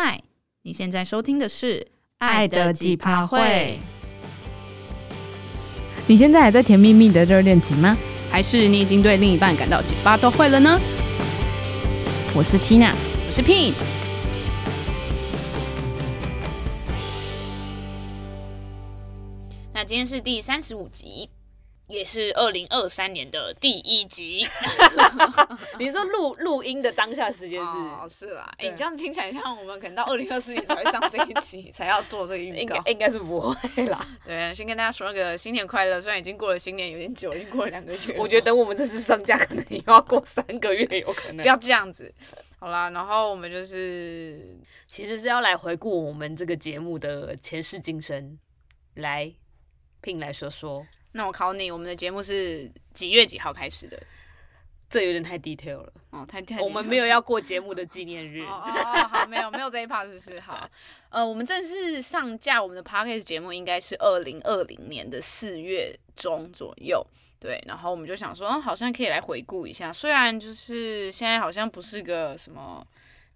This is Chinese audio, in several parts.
嗨，你现在收听的是《爱的奇葩会》。你现在还在甜蜜蜜的热恋期吗？还是你已经对另一半感到奇葩都会了呢？我是 Tina，我是 Pin。那今天是第三十五集。也是二零二三年的第一集。你说录录音的当下时间是？哦，是啦。哎、欸，你这样子听起来像我们可能到二零二四年才会上这一集，才要做这个预告。应该是不会啦。对，先跟大家说个新年快乐。虽然已经过了新年有点久，已经过了两个月。我觉得等我们这次上架，可能也要过三个月，有可能。不要这样子。好啦，然后我们就是其实是要来回顾我们这个节目的前世今生。来，聘来说说。那我考你，我们的节目是几月几号开始的？这有点太 detail 了哦，太太。我们没有要过节目的纪念日哦，哦，哦，好，没有没有这一 part 是不是？好，呃，我们正式上架我们的 podcast 节目应该是二零二零年的四月中左右，对。然后我们就想说，哦，好像可以来回顾一下，虽然就是现在好像不是个什么，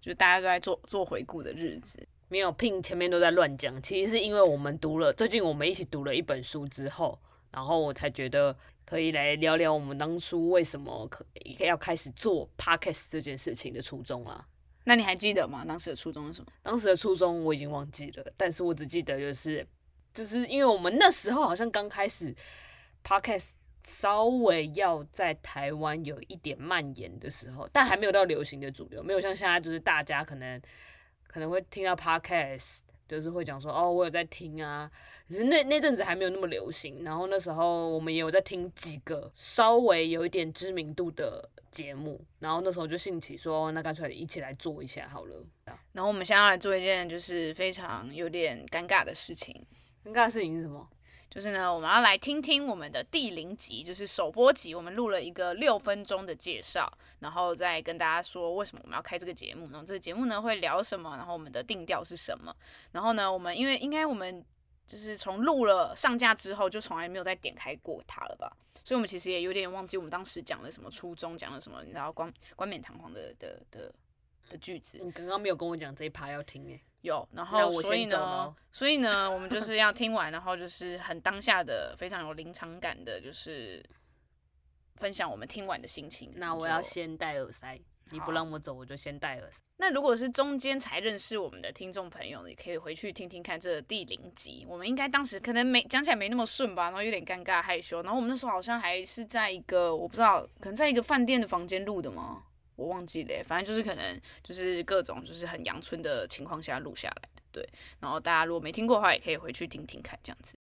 就是大家都在做做回顾的日子，没有聘前面都在乱讲，其实是因为我们读了最近我们一起读了一本书之后。然后我才觉得可以来聊聊我们当初为什么可要开始做 podcast 这件事情的初衷啊。那你还记得吗？当时的初衷是什么？当时的初衷我已经忘记了，但是我只记得就是，就是因为我们那时候好像刚开始 podcast 稍微要在台湾有一点蔓延的时候，但还没有到流行的主流，没有像现在就是大家可能可能会听到 podcast。就是会讲说哦，我有在听啊，可是那那阵子还没有那么流行。然后那时候我们也有在听几个稍微有一点知名度的节目。然后那时候就兴起说，那干脆一起来做一下好了。然后我们现在要来做一件就是非常有点尴尬的事情。尴尬的事情是什么？就是呢，我们要来听听我们的第零集，就是首播集，我们录了一个六分钟的介绍，然后再跟大家说为什么我们要开这个节目。然后这个节目呢会聊什么？然后我们的定调是什么？然后呢，我们因为应该我们就是从录了上架之后就从来没有再点开过它了吧？所以我们其实也有点忘记我们当时讲了什么初衷，讲了什么，然后冠冠冕堂皇的的的的句子。你刚刚没有跟我讲这一趴要听诶。有，然后所以呢，所以呢，我们就是要听完，然后就是很当下的，非常有临场感的，就是分享我们听完的心情。那我要先戴耳塞，你不让我走，我就先戴耳塞。那如果是中间才认识我们的听众朋友，你可以回去听听看这第零集。我们应该当时可能没讲起来没那么顺吧，然后有点尴尬害羞。然后我们那时候好像还是在一个我不知道，可能在一个饭店的房间录的吗？我忘记了，反正就是可能就是各种就是很阳春的情况下录下来的，对。然后大家如果没听过的话，也可以回去听听看，这样子。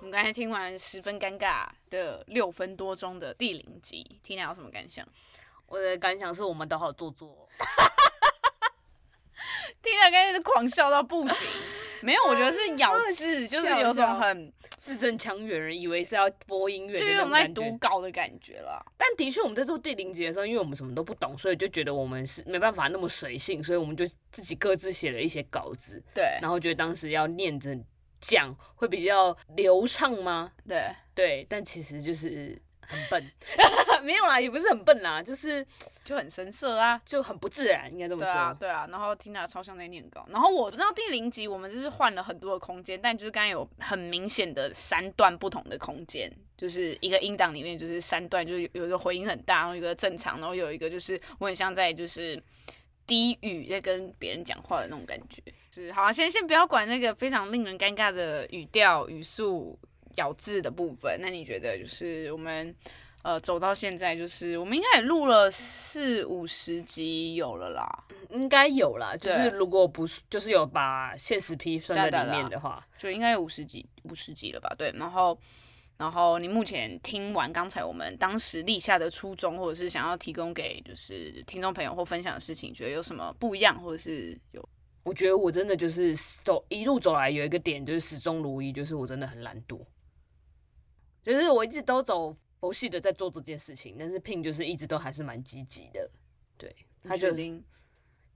我们刚才听完十分尴尬的六分多钟的第零集，Tina 有什么感想？我的感想是我们都好做作。听了，刚才是狂笑到不行。没有，我觉得是咬字，就是有种很字正腔圆，人以为是要播音乐，就有种在读稿的感觉啦。但的确，我们在做第零集的时候，因为我们什么都不懂，所以就觉得我们是没办法那么随性，所以我们就自己各自写了一些稿子。对，然后觉得当时要念着讲会比较流畅吗？对，对，但其实就是。很笨，没有啦，也不是很笨啦，就是 就很生涩啊，就很不自然，应该这么说。对啊，对啊。然后 Tina 超像在念稿。然后我不知道第零集我们就是换了很多的空间，但就是刚刚有很明显的三段不同的空间，就是一个音档里面就是三段，就是有一个回音很大，然后一个正常，然后有一个就是我很像在就是低语在跟别人讲话的那种感觉。是，好啊，先先不要管那个非常令人尴尬的语调、语速。咬字的部分，那你觉得就是我们呃走到现在，就是我们应该也录了四五十集有了啦，应该有啦。就是如果不是就是有把现实批算在里面的话，就应该有五十集五十集了吧？对，然后然后你目前听完刚才我们当时立下的初衷，或者是想要提供给就是听众朋友或分享的事情，觉得有什么不一样，或者是有？我觉得我真的就是走一路走来有一个点就是始终如一，就是我真的很懒惰。就是我一直都走佛系的在做这件事情，但是 Pin 就是一直都还是蛮积极的，对，他决定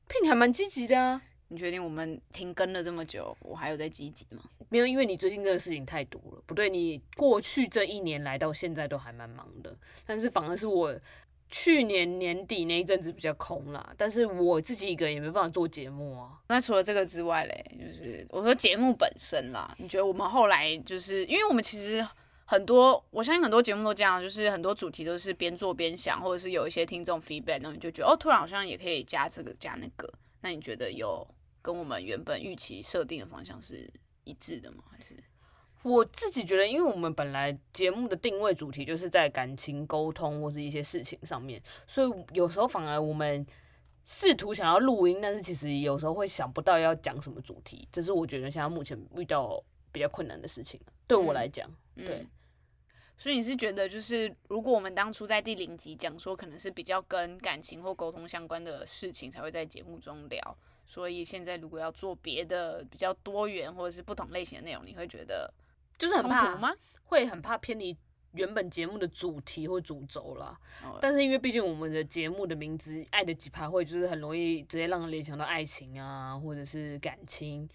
Pin 还蛮积极的啊。你确定我们停更了这么久，我还有在积极吗？没有，因为你最近这个事情太多了。不对，你过去这一年来到现在都还蛮忙的，但是反而是我去年年底那一阵子比较空啦。但是我自己一个人也没办法做节目啊。那除了这个之外嘞，就是我说节目本身啦，你觉得我们后来就是因为我们其实。很多，我相信很多节目都这样，就是很多主题都是边做边想，或者是有一些听众 feedback，然后你就觉得哦，突然好像也可以加这个加那个。那你觉得有跟我们原本预期设定的方向是一致的吗？还是我自己觉得，因为我们本来节目的定位主题就是在感情沟通或是一些事情上面，所以有时候反而我们试图想要录音，但是其实有时候会想不到要讲什么主题，这是我觉得现在目前遇到比较困难的事情。对我来讲，嗯、对。嗯所以你是觉得，就是如果我们当初在第零集讲说，可能是比较跟感情或沟通相关的事情才会在节目中聊，所以现在如果要做别的比较多元或者是不同类型的内容，你会觉得就是很怕吗？会很怕偏离原本节目的主题或主轴啦。Oh. 但是因为毕竟我们的节目的名字《爱的几趴会》就是很容易直接让人联想到爱情啊，或者是感情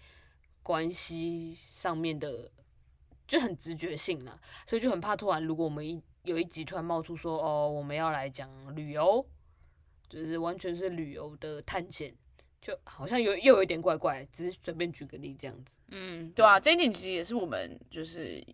关系上面的。就很直觉性了，所以就很怕突然，如果我们一有一集突然冒出说，哦，我们要来讲旅游，就是完全是旅游的探险，就好像有又有一点怪怪。只是随便举个例这样子。嗯，对啊，这一点其实也是我们就是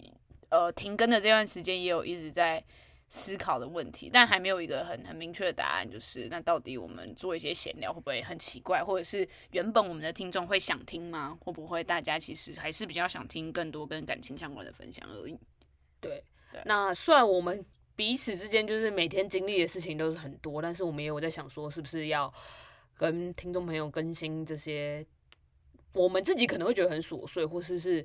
呃停更的这段时间也有一直在。思考的问题，但还没有一个很很明确的答案。就是那到底我们做一些闲聊会不会很奇怪，或者是原本我们的听众会想听吗？会不会大家其实还是比较想听更多跟感情相关的分享而已？对，对。那虽然我们彼此之间就是每天经历的事情都是很多，但是我们也有在想说，是不是要跟听众朋友更新这些我们自己可能会觉得很琐碎，或是是。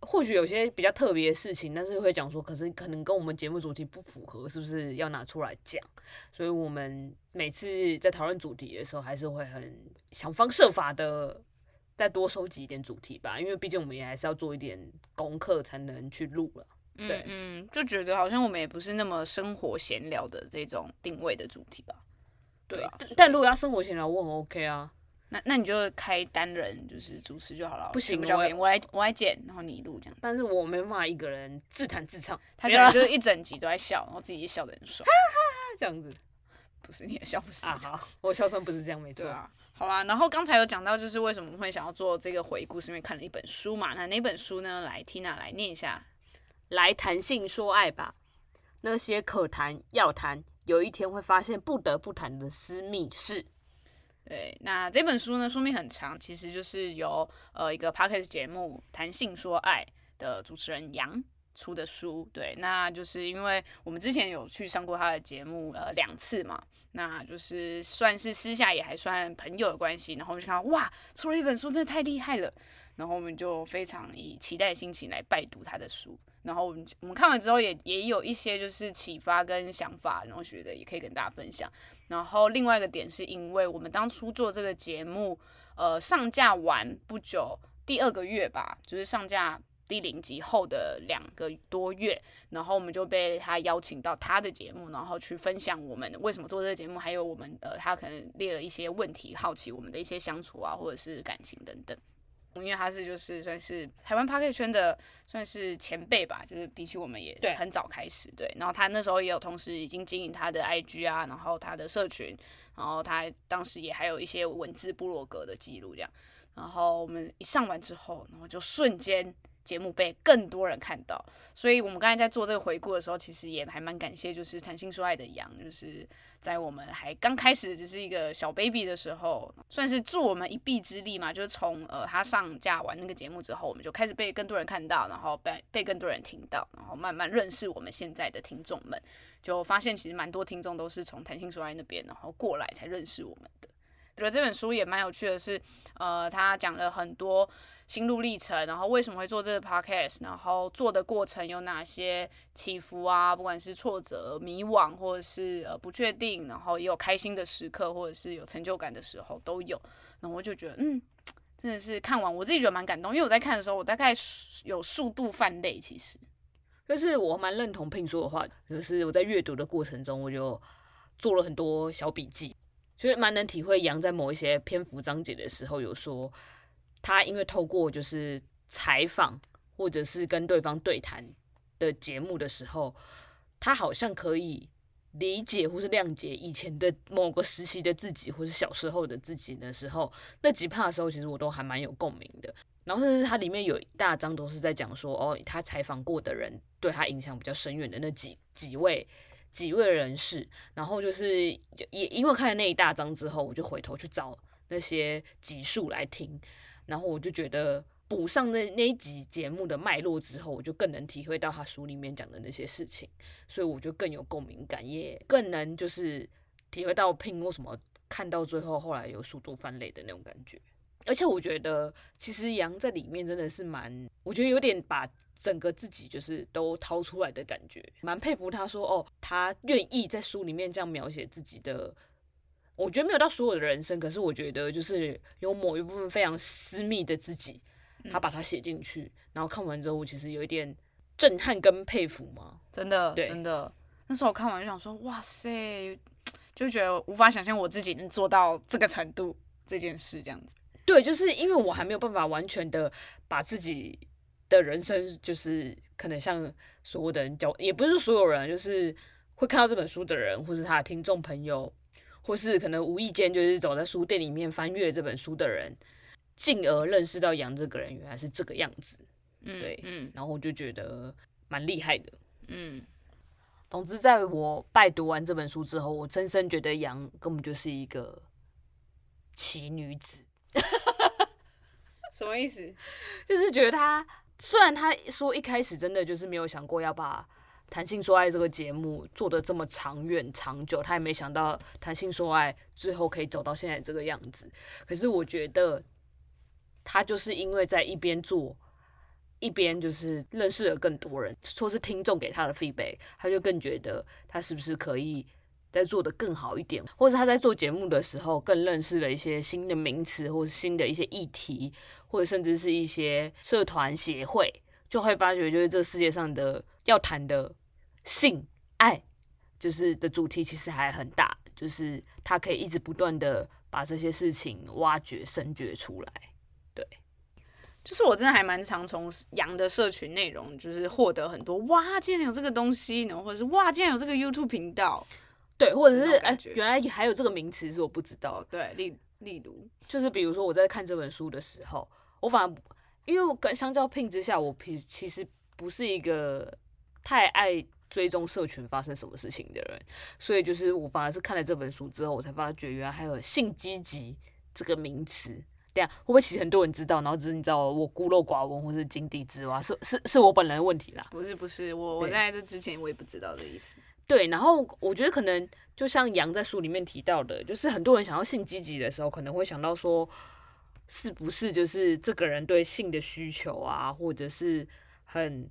或许有些比较特别的事情，但是会讲说，可是可能跟我们节目主题不符合，是不是要拿出来讲？所以我们每次在讨论主题的时候，还是会很想方设法的再多收集一点主题吧，因为毕竟我们也还是要做一点功课才能去录了。对，嗯，就觉得好像我们也不是那么生活闲聊的这种定位的主题吧。对啊，但但如果要生活闲聊，我很 OK 啊。那那你就开单人就是主持就好了，不行，我我来我来剪，然后你录这样。但是我没办法一个人自弹自唱，他可能就是一整集都在笑，然后自己也笑得很爽，这样子。不是你也笑不死啊？好，我笑声不是这样，没错啊。好啦，然后刚才有讲到，就是为什么会想要做这个回顾，是因为看了一本书嘛？那那本书呢？来，Tina 来念一下，来谈性说爱吧。那些可谈要谈，有一天会发现不得不谈的私密事。对，那这本书呢，书名很长，其实就是由呃一个 podcast 节目《谈性说爱》的主持人杨出的书。对，那就是因为我们之前有去上过他的节目呃两次嘛，那就是算是私下也还算朋友的关系，然后我就看到哇，出了一本书，真的太厉害了，然后我们就非常以期待的心情来拜读他的书。然后我们我们看完之后也也有一些就是启发跟想法，然后觉得也可以跟大家分享。然后另外一个点是因为我们当初做这个节目，呃，上架完不久，第二个月吧，就是上架第零集后的两个多月，然后我们就被他邀请到他的节目，然后去分享我们为什么做这个节目，还有我们呃，他可能列了一些问题，好奇我们的一些相处啊，或者是感情等等。因为他是就是算是台湾 Podcast 圈的算是前辈吧，就是比起我们也很早开始对，对。然后他那时候也有同时已经经营他的 IG 啊，然后他的社群，然后他当时也还有一些文字部落格的记录这样。然后我们一上完之后，然后就瞬间。节目被更多人看到，所以我们刚才在做这个回顾的时候，其实也还蛮感谢，就是谈性说爱的杨，就是在我们还刚开始只是一个小 baby 的时候，算是助我们一臂之力嘛。就是从呃他上架完那个节目之后，我们就开始被更多人看到，然后被被更多人听到，然后慢慢认识我们现在的听众们，就发现其实蛮多听众都是从谈性说爱那边然后过来才认识我们的。觉得这本书也蛮有趣的是，呃，他讲了很多心路历程，然后为什么会做这个 podcast，然后做的过程有哪些起伏啊，不管是挫折、迷惘，或者是呃不确定，然后也有开心的时刻，或者是有成就感的时候都有。然后我就觉得，嗯，真的是看完我自己觉得蛮感动，因为我在看的时候，我大概有数度泛泪。其实，就是我蛮认同聘说的话，就是我在阅读的过程中，我就做了很多小笔记。就是蛮能体会杨在某一些篇幅章节的时候有说，他因为透过就是采访或者是跟对方对谈的节目的时候，他好像可以理解或是谅解以前的某个时期的自己，或是小时候的自己的时候，那几趴的时候，其实我都还蛮有共鸣的。然后甚至他里面有一大章都是在讲说，哦，他采访过的人对他影响比较深远的那几几位。几位人士，然后就是也因为看了那一大章之后，我就回头去找那些集数来听，然后我就觉得补上那那一集节目的脉络之后，我就更能体会到他书里面讲的那些事情，所以我就更有共鸣感，也更能就是体会到 Pin 为什么看到最后后来有速度翻脸的那种感觉，而且我觉得其实杨在里面真的是蛮，我觉得有点把。整个自己就是都掏出来的感觉，蛮佩服他说哦，他愿意在书里面这样描写自己的。我觉得没有到所有的人生，可是我觉得就是有某一部分非常私密的自己，他把它写进去。嗯、然后看完之后，我其实有一点震撼跟佩服嘛，真的，真的。那时候我看完就想说，哇塞，就觉得无法想象我自己能做到这个程度这件事这样子。对，就是因为我还没有办法完全的把自己。的人生就是可能像所有的人交，也不是所有人，就是会看到这本书的人，或是他的听众朋友，或是可能无意间就是走在书店里面翻阅这本书的人，进而认识到杨这个人原来是这个样子，嗯，对，嗯，然后我就觉得蛮厉害的，嗯。总之，在我拜读完这本书之后，我深深觉得杨根本就是一个奇女子，什么意思？就是觉得她。虽然他说一开始真的就是没有想过要把《谈性说爱》这个节目做得这么长远长久，他也没想到《谈性说爱》最后可以走到现在这个样子。可是我觉得他就是因为在一边做，一边就是认识了更多人，说是听众给他的 feedback，他就更觉得他是不是可以。在做得更好一点，或者他在做节目的时候更认识了一些新的名词，或者新的一些议题，或者甚至是一些社团协会，就会发觉，就是这世界上的要谈的性爱，就是的主题其实还很大，就是他可以一直不断的把这些事情挖掘、深掘出来。对，就是我真的还蛮常从杨的社群内容，就是获得很多哇，竟然有这个东西，然后或者是哇，竟然有这个 YouTube 频道。对，或者是哎、欸，原来还有这个名词是我不知道。对，例例如，就是比如说我在看这本书的时候，我反而因为我跟相较 Pin 之下，我其其实不是一个太爱追踪社群发生什么事情的人，所以就是我反而是看了这本书之后，我才发觉原来还有性积极这个名词。对啊，会不会其实很多人知道，然后只是你知道我孤陋寡闻，或是井底之蛙，是是是我本人的问题啦。不是不是，我我在这之前我也不知道的意思。对，然后我觉得可能就像杨在书里面提到的，就是很多人想要性积极的时候，可能会想到说，是不是就是这个人对性的需求啊，或者是很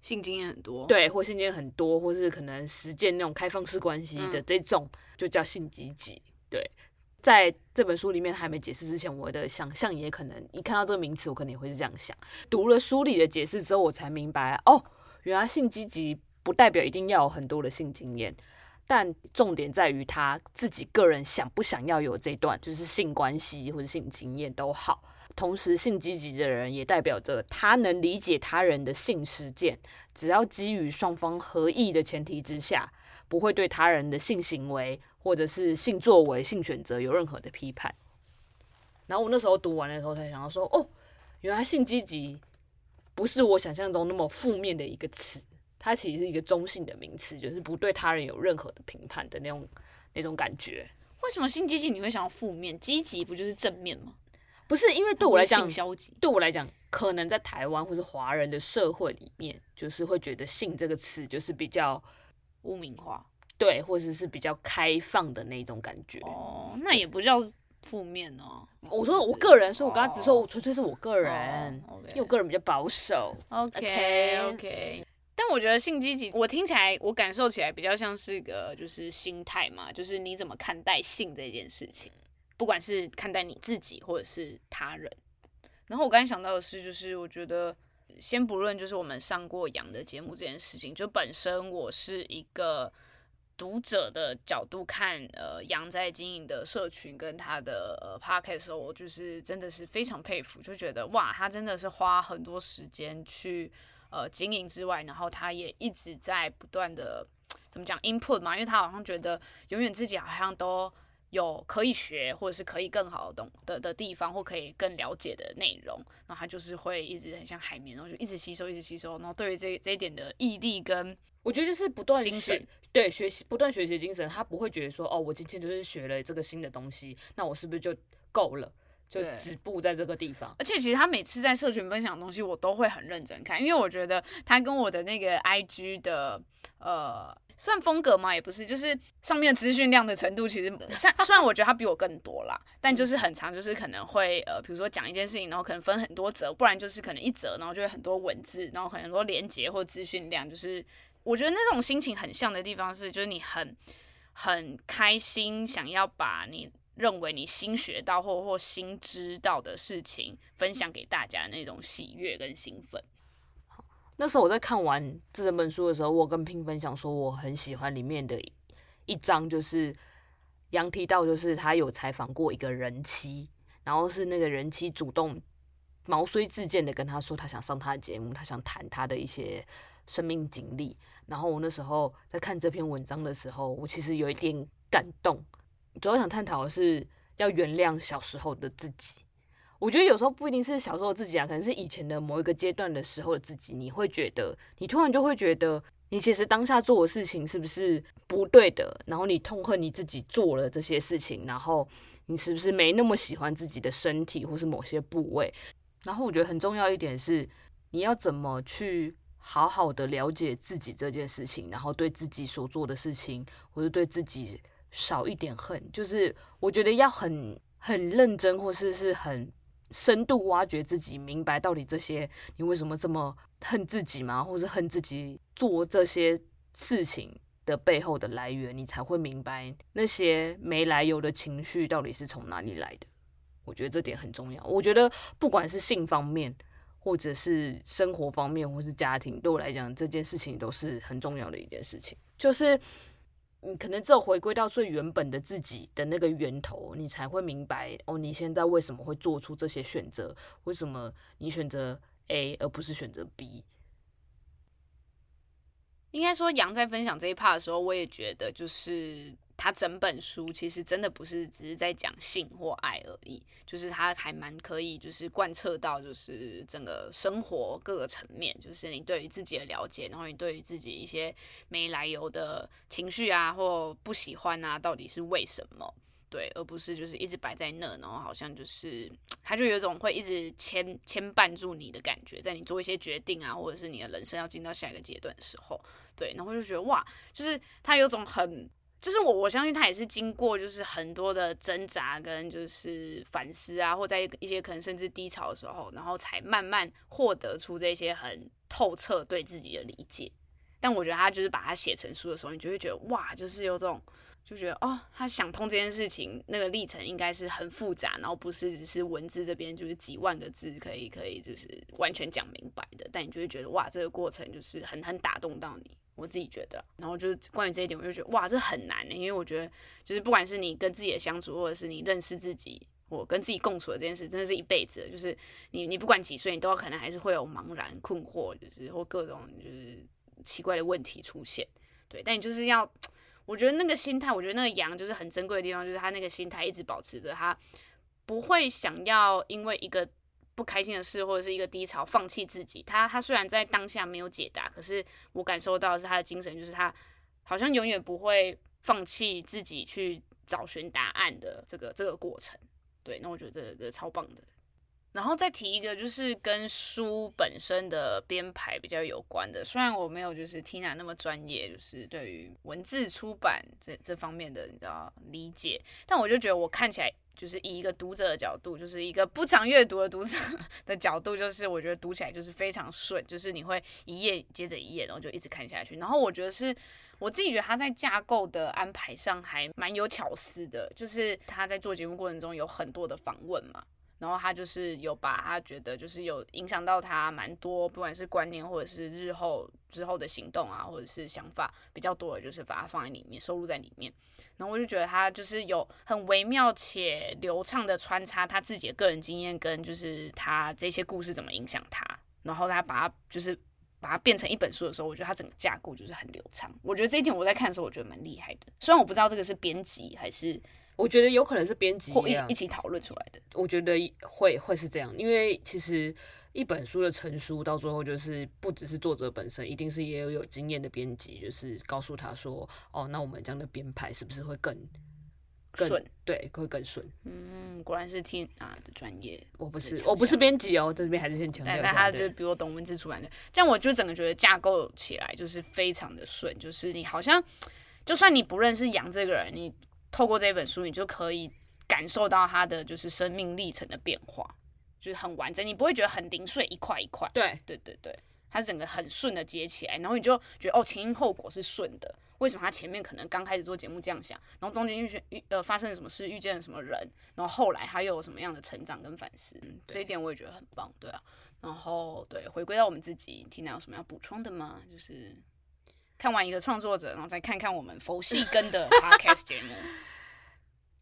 性经验很多，对，或性经验很多，或是可能实践那种开放式关系的这种，嗯、就叫性积极。对，在这本书里面还没解释之前，我的想象也可能一看到这个名词，我可能也会是这样想。读了书里的解释之后，我才明白哦，原来性积极。不代表一定要有很多的性经验，但重点在于他自己个人想不想要有这段，就是性关系或者性经验都好。同时，性积极的人也代表着他能理解他人的性实践，只要基于双方合意的前提之下，不会对他人的性行为或者是性作为、性选择有任何的批判。然后我那时候读完的时候才想到说，哦，原来性积极不是我想象中那么负面的一个词。它其实是一个中性的名词，就是不对他人有任何的评判的那种那种感觉。为什么性积极你会想要负面？积极不就是正面吗？不是，因为对我来讲，性消极。对我来讲，可能在台湾或是华人的社会里面，就是会觉得“性”这个词就是比较污名化，对，或者是，是比较开放的那种感觉。哦，那也不叫负面哦。我说我个人，所以我刚刚只说我纯粹是我个人，因为我个人比较保守。OK OK。okay 但我觉得性积极，我听起来，我感受起来比较像是一个就是心态嘛，就是你怎么看待性这件事情，不管是看待你自己或者是他人。然后我刚才想到的是，就是我觉得先不论就是我们上过杨的节目这件事情，就本身我是一个读者的角度看，呃，杨在经营的社群跟他的呃 podcast 的时候，我就是真的是非常佩服，就觉得哇，他真的是花很多时间去呃经营之外，然后他也一直在不断的怎么讲 input 嘛，因为他好像觉得永远自己好像都有可以学或者是可以更好的懂的的地方，或可以更了解的内容，然后他就是会一直很像海绵，然后就一直吸收，一直吸收，然后对于这这一点的毅力跟。我觉得就是不断精神，对学习不断学习精神，他不会觉得说哦，我今天就是学了这个新的东西，那我是不是就够了，就止步在这个地方？而且其实他每次在社群分享的东西，我都会很认真看，因为我觉得他跟我的那个 IG 的呃，算风格嘛，也不是，就是上面的资讯量的程度，其实虽虽然我觉得他比我更多啦，但就是很长，就是可能会呃，比如说讲一件事情，然后可能分很多则，不然就是可能一则，然后就会很多文字，然后可能很多连接或资讯量，就是。我觉得那种心情很像的地方是，就是你很很开心，想要把你认为你新学到或或新知道的事情分享给大家那种喜悦跟兴奋。那时候我在看完这整本书的时候，我跟拼分享说，我很喜欢里面的一章，就是杨提到，就是他有采访过一个人妻，然后是那个人妻主动毛遂自荐的跟他说，他想上他的节目，他想谈他的一些生命经历。然后我那时候在看这篇文章的时候，我其实有一点感动。主要想探讨的是要原谅小时候的自己。我觉得有时候不一定是小时候自己啊，可能是以前的某一个阶段的时候的自己。你会觉得，你突然就会觉得，你其实当下做的事情是不是不对的？然后你痛恨你自己做了这些事情，然后你是不是没那么喜欢自己的身体或是某些部位？然后我觉得很重要一点是，你要怎么去。好好的了解自己这件事情，然后对自己所做的事情，或者对自己少一点恨，就是我觉得要很很认真，或是是很深度挖掘自己，明白到底这些你为什么这么恨自己吗？或是恨自己做这些事情的背后的来源，你才会明白那些没来由的情绪到底是从哪里来的。我觉得这点很重要。我觉得不管是性方面。或者是生活方面，或是家庭，对我来讲，这件事情都是很重要的一件事情。就是你可能只有回归到最原本的自己的那个源头，你才会明白哦，你现在为什么会做出这些选择？为什么你选择 A 而不是选择 B？应该说，杨在分享这一 part 的时候，我也觉得就是。他整本书其实真的不是只是在讲性或爱而已，就是他还蛮可以，就是贯彻到就是整个生活各个层面，就是你对于自己的了解，然后你对于自己一些没来由的情绪啊或不喜欢啊，到底是为什么？对，而不是就是一直摆在那，然后好像就是他就有一种会一直牵牵绊住你的感觉，在你做一些决定啊，或者是你的人生要进到下一个阶段的时候，对，然后就觉得哇，就是他有种很。就是我，我相信他也是经过就是很多的挣扎跟就是反思啊，或在一些可能甚至低潮的时候，然后才慢慢获得出这些很透彻对自己的理解。但我觉得他就是把它写成书的时候，你就会觉得哇，就是有种就觉得哦，他想通这件事情那个历程应该是很复杂，然后不是只是文字这边就是几万个字可以可以就是完全讲明白的。但你就会觉得哇，这个过程就是很很打动到你。我自己觉得，然后就是关于这一点，我就觉得哇，这很难的，因为我觉得就是不管是你跟自己的相处，或者是你认识自己，或跟自己共处的这件事，真的是一辈子的。就是你你不管几岁，你都有可能还是会有茫然困惑，就是或各种就是奇怪的问题出现。对，但你就是要，我觉得那个心态，我觉得那个羊就是很珍贵的地方，就是他那个心态一直保持着，他不会想要因为一个。不开心的事或者是一个低潮，放弃自己。他他虽然在当下没有解答，可是我感受到的是他的精神，就是他好像永远不会放弃自己去找寻答案的这个这个过程。对，那我觉得这超棒的。然后再提一个，就是跟书本身的编排比较有关的。虽然我没有就是 Tina 那么专业，就是对于文字出版这这方面的你知道理解，但我就觉得我看起来。就是以一个读者的角度，就是一个不常阅读的读者的角度，就是我觉得读起来就是非常顺，就是你会一页接着一页，然后就一直看下去。然后我觉得是我自己觉得他在架构的安排上还蛮有巧思的，就是他在做节目过程中有很多的访问嘛。然后他就是有把他觉得就是有影响到他蛮多，不管是观念或者是日后之后的行动啊，或者是想法比较多的，就是把它放在里面收录在里面。然后我就觉得他就是有很微妙且流畅的穿插他自己的个人经验跟就是他这些故事怎么影响他，然后他把它就是把它变成一本书的时候，我觉得他整个架构就是很流畅。我觉得这一点我在看的时候我觉得蛮厉害的，虽然我不知道这个是编辑还是。我觉得有可能是编辑或一一起讨论出来的。我觉得会会是这样，因为其实一本书的成书到最后就是不只是作者本身，一定是也有有经验的编辑，就是告诉他说，哦，那我们这样的编排是不是会更更顺？对，会更顺。嗯，果然是听啊的专业。我不是，我不是编辑哦，在这边还是先强调。但他就比我懂文字出版的，这样我就整个觉得架构起来就是非常的顺，就是你好像就算你不认识杨这个人，你。透过这本书，你就可以感受到他的就是生命历程的变化，就是很完整，你不会觉得很零碎一块一块。对对对对，它整个很顺的接起来，然后你就觉得哦，前因后果是顺的。为什么他前面可能刚开始做节目这样想，然后中间遇见遇呃发生了什么事，遇见了什么人，然后后来他又有什么样的成长跟反思，嗯，这一点我也觉得很棒，对啊。然后对，回归到我们自己，Tina 有什么要补充的吗？就是。看完一个创作者，然后再看看我们佛系跟的 podcast 节目。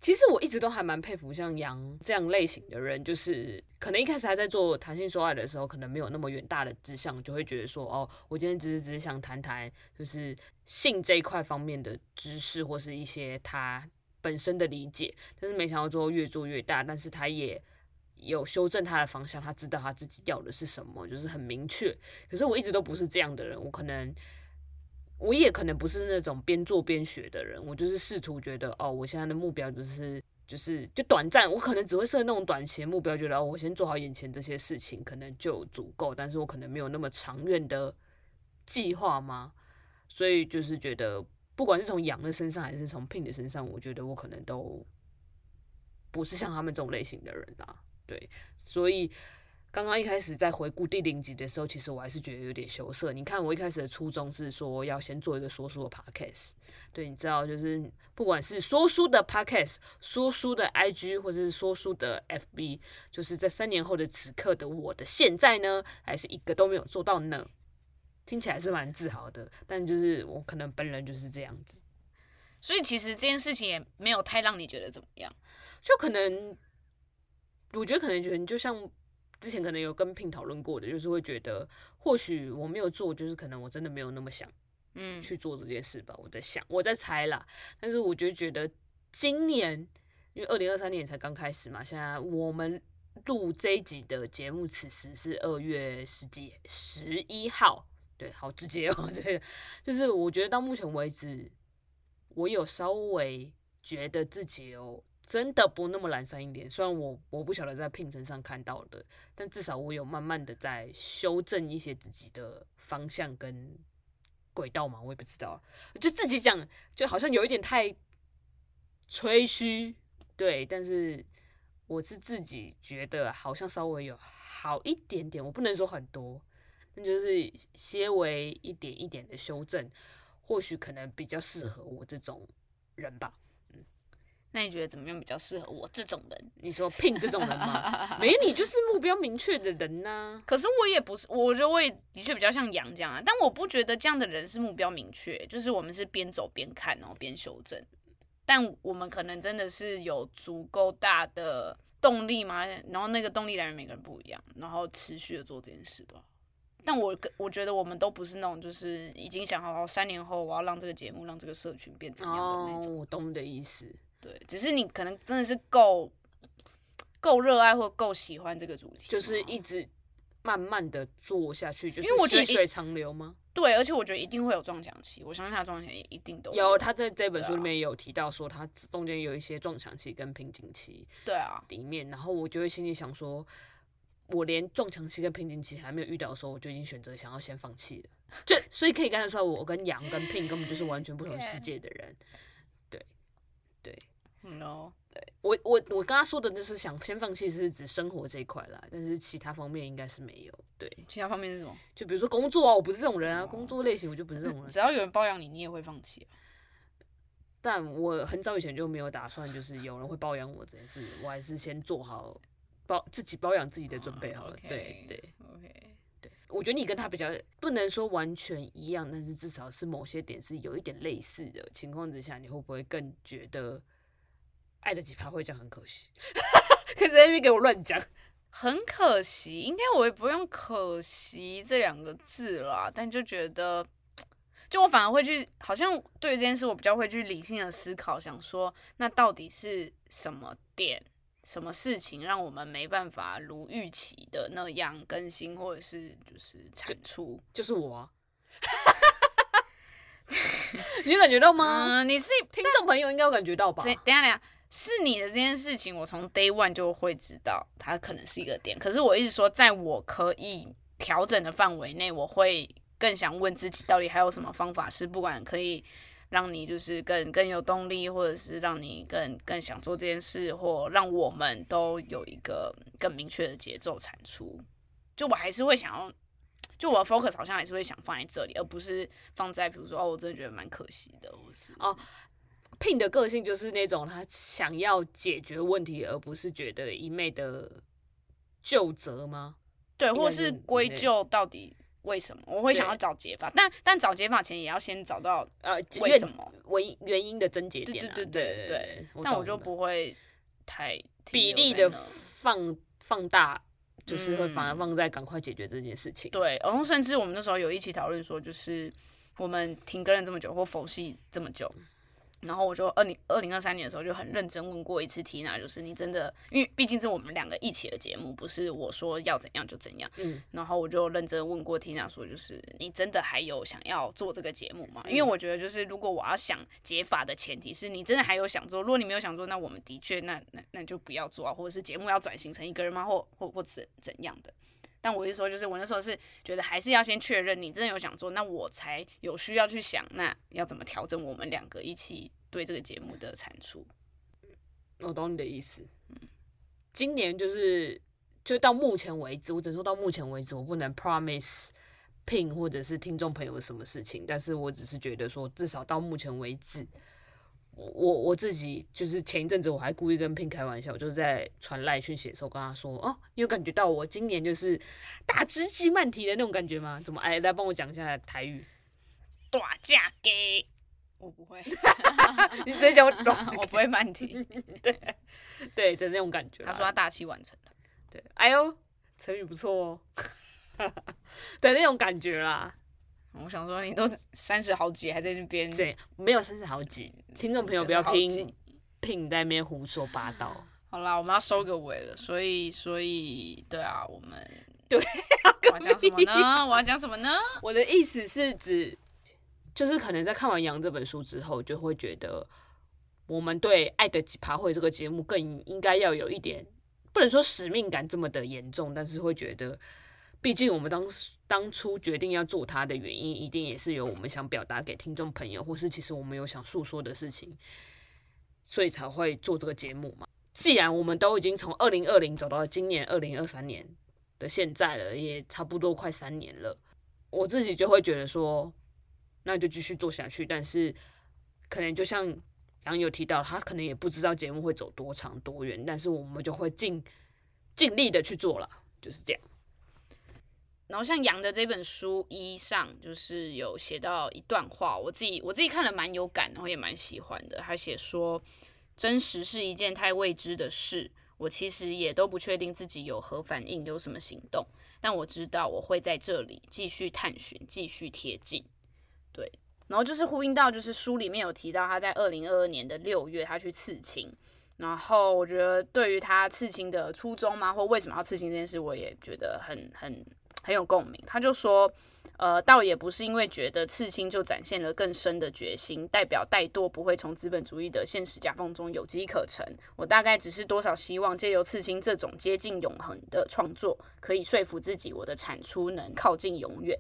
其实我一直都还蛮佩服像杨这样类型的人，就是可能一开始还在做谈性说爱的时候，可能没有那么远大的志向，就会觉得说，哦，我今天只是只是想谈谈就是性这一块方面的知识，或是一些他本身的理解。但是没想到最后越做越大，但是他也有修正他的方向，他知道他自己要的是什么，就是很明确。可是我一直都不是这样的人，我可能。我也可能不是那种边做边学的人，我就是试图觉得，哦，我现在的目标就是就是就短暂，我可能只会设那种短期的目标，觉得哦，我先做好眼前这些事情，可能就足够，但是我可能没有那么长远的计划嘛，所以就是觉得，不管是从杨的身上还是从 Pin 的身上，我觉得我可能都不是像他们这种类型的人啊，对，所以。刚刚一开始在回顾第零集的时候，其实我还是觉得有点羞涩。你看，我一开始的初衷是说要先做一个说书的 podcast，对，你知道，就是不管是说书的 podcast、说书的 IG，或者是说书的 FB，就是在三年后的此刻的我的现在呢，还是一个都没有做到呢。听起来是蛮自豪的，但就是我可能本人就是这样子，所以其实这件事情也没有太让你觉得怎么样，就可能我觉得可能觉得你就像。之前可能有跟 Pin 讨论过的，就是会觉得或许我没有做，就是可能我真的没有那么想，嗯，去做这件事吧。我在想，我在猜啦。但是我就觉得今年，因为二零二三年才刚开始嘛，现在我们录这一集的节目，此时是二月十几十一号，对，好直接哦。这个就是我觉得到目前为止，我有稍微觉得自己有。真的不那么懒散一点，虽然我我不晓得在聘程上看到的，但至少我有慢慢的在修正一些自己的方向跟轨道嘛，我也不知道，就自己讲就好像有一点太吹嘘，对，但是我是自己觉得好像稍微有好一点点，我不能说很多，那就是些微一点一点的修正，或许可能比较适合我这种人吧。那你觉得怎么样比较适合我这种人？你说 Pin 这种人吗？没，你就是目标明确的人呐、啊。可是我也不是，我觉得我也的确比较像杨这样啊。但我不觉得这样的人是目标明确，就是我们是边走边看，然后边修正。但我们可能真的是有足够大的动力嘛，然后那个动力来源每个人不一样，然后持续的做这件事吧。但我我觉得我们都不是那种，就是已经想好，好三年后我要让这个节目、让这个社群变成怎样的那种。哦，我懂你的意思。对，只是你可能真的是够够热爱或够喜欢这个主题，就是一直慢慢的做下去，就是细水长流吗？对，而且我觉得一定会有撞墙期，我相信他撞墙期也一定都有。有，他在这本书里面有提到说，他中间有一些撞墙期跟瓶颈期。对啊，里面，然后我就会心里想说，我连撞墙期跟瓶颈期还没有遇到的时候，我就已经选择想要先放弃了。就所以可以看得出来，我跟杨跟 Pin 根本就是完全不同世界的人。对，对。No，对我我我刚刚说的就是想先放弃，是指生活这一块啦，但是其他方面应该是没有。对，其他方面是什么？就比如说工作啊，我不是这种人啊，工作类型我就不是这种人。只要有人包养你，你也会放弃啊。但我很早以前就没有打算，就是有人会包养我这件事，我还是先做好包自己包养自己的准备好了。Oh, okay, 对对，OK，对，我觉得你跟他比较不能说完全一样，但是至少是某些点是有一点类似的情况之下，你会不会更觉得爱的几趴会这样很可惜？可是 Amy 给我乱讲，很可惜，应该我也不用可惜这两个字啦，但就觉得。就我反而会去，好像对这件事我比较会去理性的思考，想说那到底是什么点、什么事情让我们没办法如预期的那样更新，或者是就是产出，就，就是我、啊，你感觉到吗？嗯，你是听众朋友应该有感觉到吧？等下等下，是你的这件事情，我从 day one 就会知道它可能是一个点，可是我一直说，在我可以调整的范围内，我会。更想问自己，到底还有什么方法是不管可以让你就是更更有动力，或者是让你更更想做这件事，或让我们都有一个更明确的节奏产出。就我还是会想要，就我的 focus 好像还是会想放在这里，而不是放在比如说哦，我真的觉得蛮可惜的，我是哦，Pin 的个性就是那种他想要解决问题，而不是觉得一昧的就责吗？对，或是归咎到底。为什么我会想要找解法？但但找解法前也要先找到呃为什么为原因的症结点、啊。对对对对。但我就不会太比例的放放大，就是会反而放在赶快解决这件事情。嗯、对，然后甚至我们那时候有一起讨论说，就是我们停更了这么久，或佛系这么久。然后我就二零二零二三年的时候就很认真问过一次 Tina，就是你真的，因为毕竟是我们两个一起的节目，不是我说要怎样就怎样。嗯。然后我就认真问过 Tina 说，就是你真的还有想要做这个节目吗？因为我觉得就是如果我要想解法的前提是你真的还有想做，如果你没有想做，那我们的确那那那就不要做啊，或者是节目要转型成一个人吗？或或或怎怎样的？但我是说，就是我那时候是觉得还是要先确认你真的有想做，那我才有需要去想那要怎么调整我们两个一起。对这个节目的产出，我懂你的意思。嗯，今年就是就到目前为止，我只能说到目前为止，我不能 promise Pin 或者是听众朋友什么事情，但是我只是觉得说，至少到目前为止，我我我自己就是前一阵子我还故意跟 Pin 开玩笑，就是在传赖讯息的时候跟他说，哦，你有感觉到我今年就是大只鸡慢提的那种感觉吗？怎么？哎，来帮我讲一下台语，大价给。我不会，你直接讲我懂，我不会慢提。对，对，就那种感觉。他说他大器晚成了。对，哎呦，成语不错哦。对，那种感觉啦。我想说，你都三十好几，还在那边。对，没有三十好几。听众朋友不要听，听在那边胡说八道。好啦，我们要收个尾了，所以，所以，对啊，我们对，我要讲什么呢？我要讲什么呢？我的意思是指。就是可能在看完《羊》这本书之后，就会觉得我们对《爱的奇葩会》这个节目更应该要有一点，不能说使命感这么的严重，但是会觉得，毕竟我们当时当初决定要做它的原因，一定也是有我们想表达给听众朋友，或是其实我们有想诉说的事情，所以才会做这个节目嘛。既然我们都已经从二零二零走到今年二零二三年的现在了，也差不多快三年了，我自己就会觉得说。那就继续做下去，但是可能就像杨友提到，他可能也不知道节目会走多长多远，但是我们就会尽尽力的去做了，就是这样。然后像杨的这本书一上，就是有写到一段话，我自己我自己看了蛮有感，然后也蛮喜欢的。他写说，真实是一件太未知的事，我其实也都不确定自己有何反应，有什么行动，但我知道我会在这里继续探寻，继续贴近。对，然后就是呼应到，就是书里面有提到他在二零二二年的六月，他去刺青。然后我觉得对于他刺青的初衷嘛，或为什么要刺青这件事，我也觉得很很很有共鸣。他就说，呃，倒也不是因为觉得刺青就展现了更深的决心，代表怠惰不会从资本主义的现实夹缝中有机可乘。我大概只是多少希望借由刺青这种接近永恒的创作，可以说服自己，我的产出能靠近永远。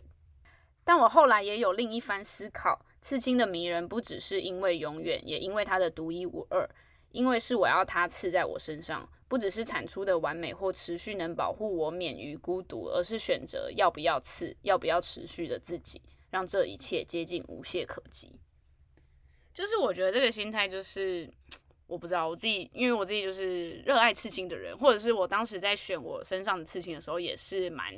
但我后来也有另一番思考，刺青的迷人不只是因为永远，也因为它的独一无二，因为是我要它刺在我身上，不只是产出的完美或持续能保护我免于孤独，而是选择要不要刺，要不要持续的自己，让这一切接近无懈可击。就是我觉得这个心态就是。我不知道我自己，因为我自己就是热爱刺青的人，或者是我当时在选我身上的刺青的时候，也是蛮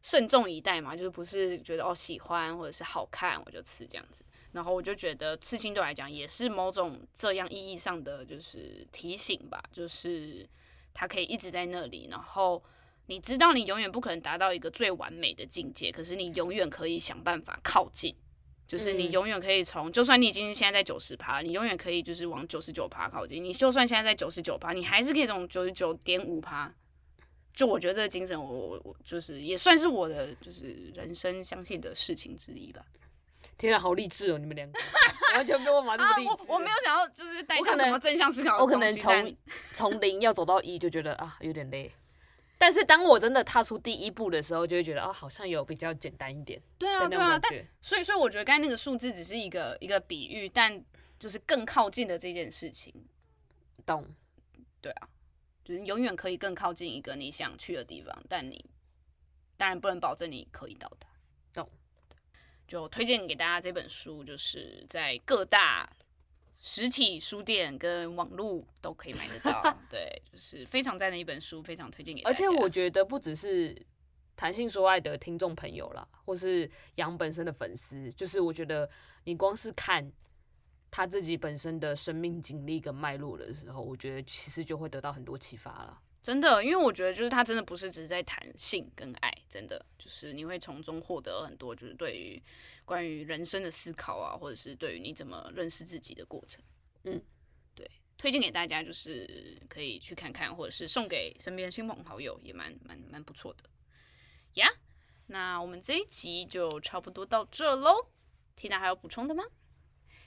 慎重以待嘛，就是不是觉得哦喜欢或者是好看我就刺这样子。然后我就觉得刺青对我来讲也是某种这样意义上的就是提醒吧，就是它可以一直在那里，然后你知道你永远不可能达到一个最完美的境界，可是你永远可以想办法靠近。就是你永远可以从，就算你已经现在在九十趴，你永远可以就是往九十九趴靠近。你就算现在在九十九趴，你还是可以从九十九点五趴。就我觉得这个精神我，我我就是也算是我的就是人生相信的事情之一吧。天啊，好励志哦！你们两个完全没有马这么励志、啊我。我没有想要就是带上什么正向思考我可能从从零要走到一就觉得啊有点累。但是当我真的踏出第一步的时候，就会觉得哦，好像有比较简单一点。对啊，对啊。但所以，所以我觉得刚才那个数字只是一个一个比喻，但就是更靠近的这件事情。懂。对啊，就是永远可以更靠近一个你想去的地方，但你当然不能保证你可以到达。懂。就推荐给大家这本书，就是在各大。实体书店跟网络都可以买得到，对，就是非常赞的一本书，非常推荐给大家。而且我觉得不只是谈性说爱的听众朋友啦，或是杨本身的粉丝，就是我觉得你光是看他自己本身的生命经历跟脉络的时候，我觉得其实就会得到很多启发了。真的，因为我觉得就是他真的不是只是在谈性跟爱，真的就是你会从中获得很多，就是对于关于人生的思考啊，或者是对于你怎么认识自己的过程。嗯，对，推荐给大家就是可以去看看，或者是送给身边亲朋好友，也蛮蛮蛮不错的呀。Yeah? 那我们这一集就差不多到这喽。Tina 还有补充的吗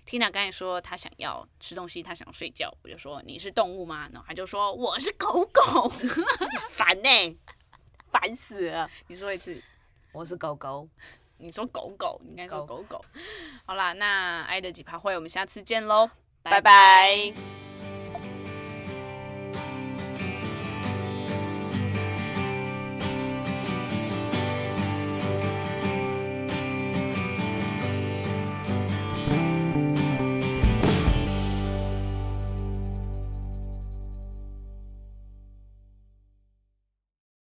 ？Tina 刚才说她想要吃东西，她想睡觉，我就说你是动物吗？然后她就说我是狗狗，烦呢、欸，烦死了。你说一次，我是狗狗。你说狗狗，你应该说狗狗。好啦，那爱的几趴会，我们下次见喽，拜拜。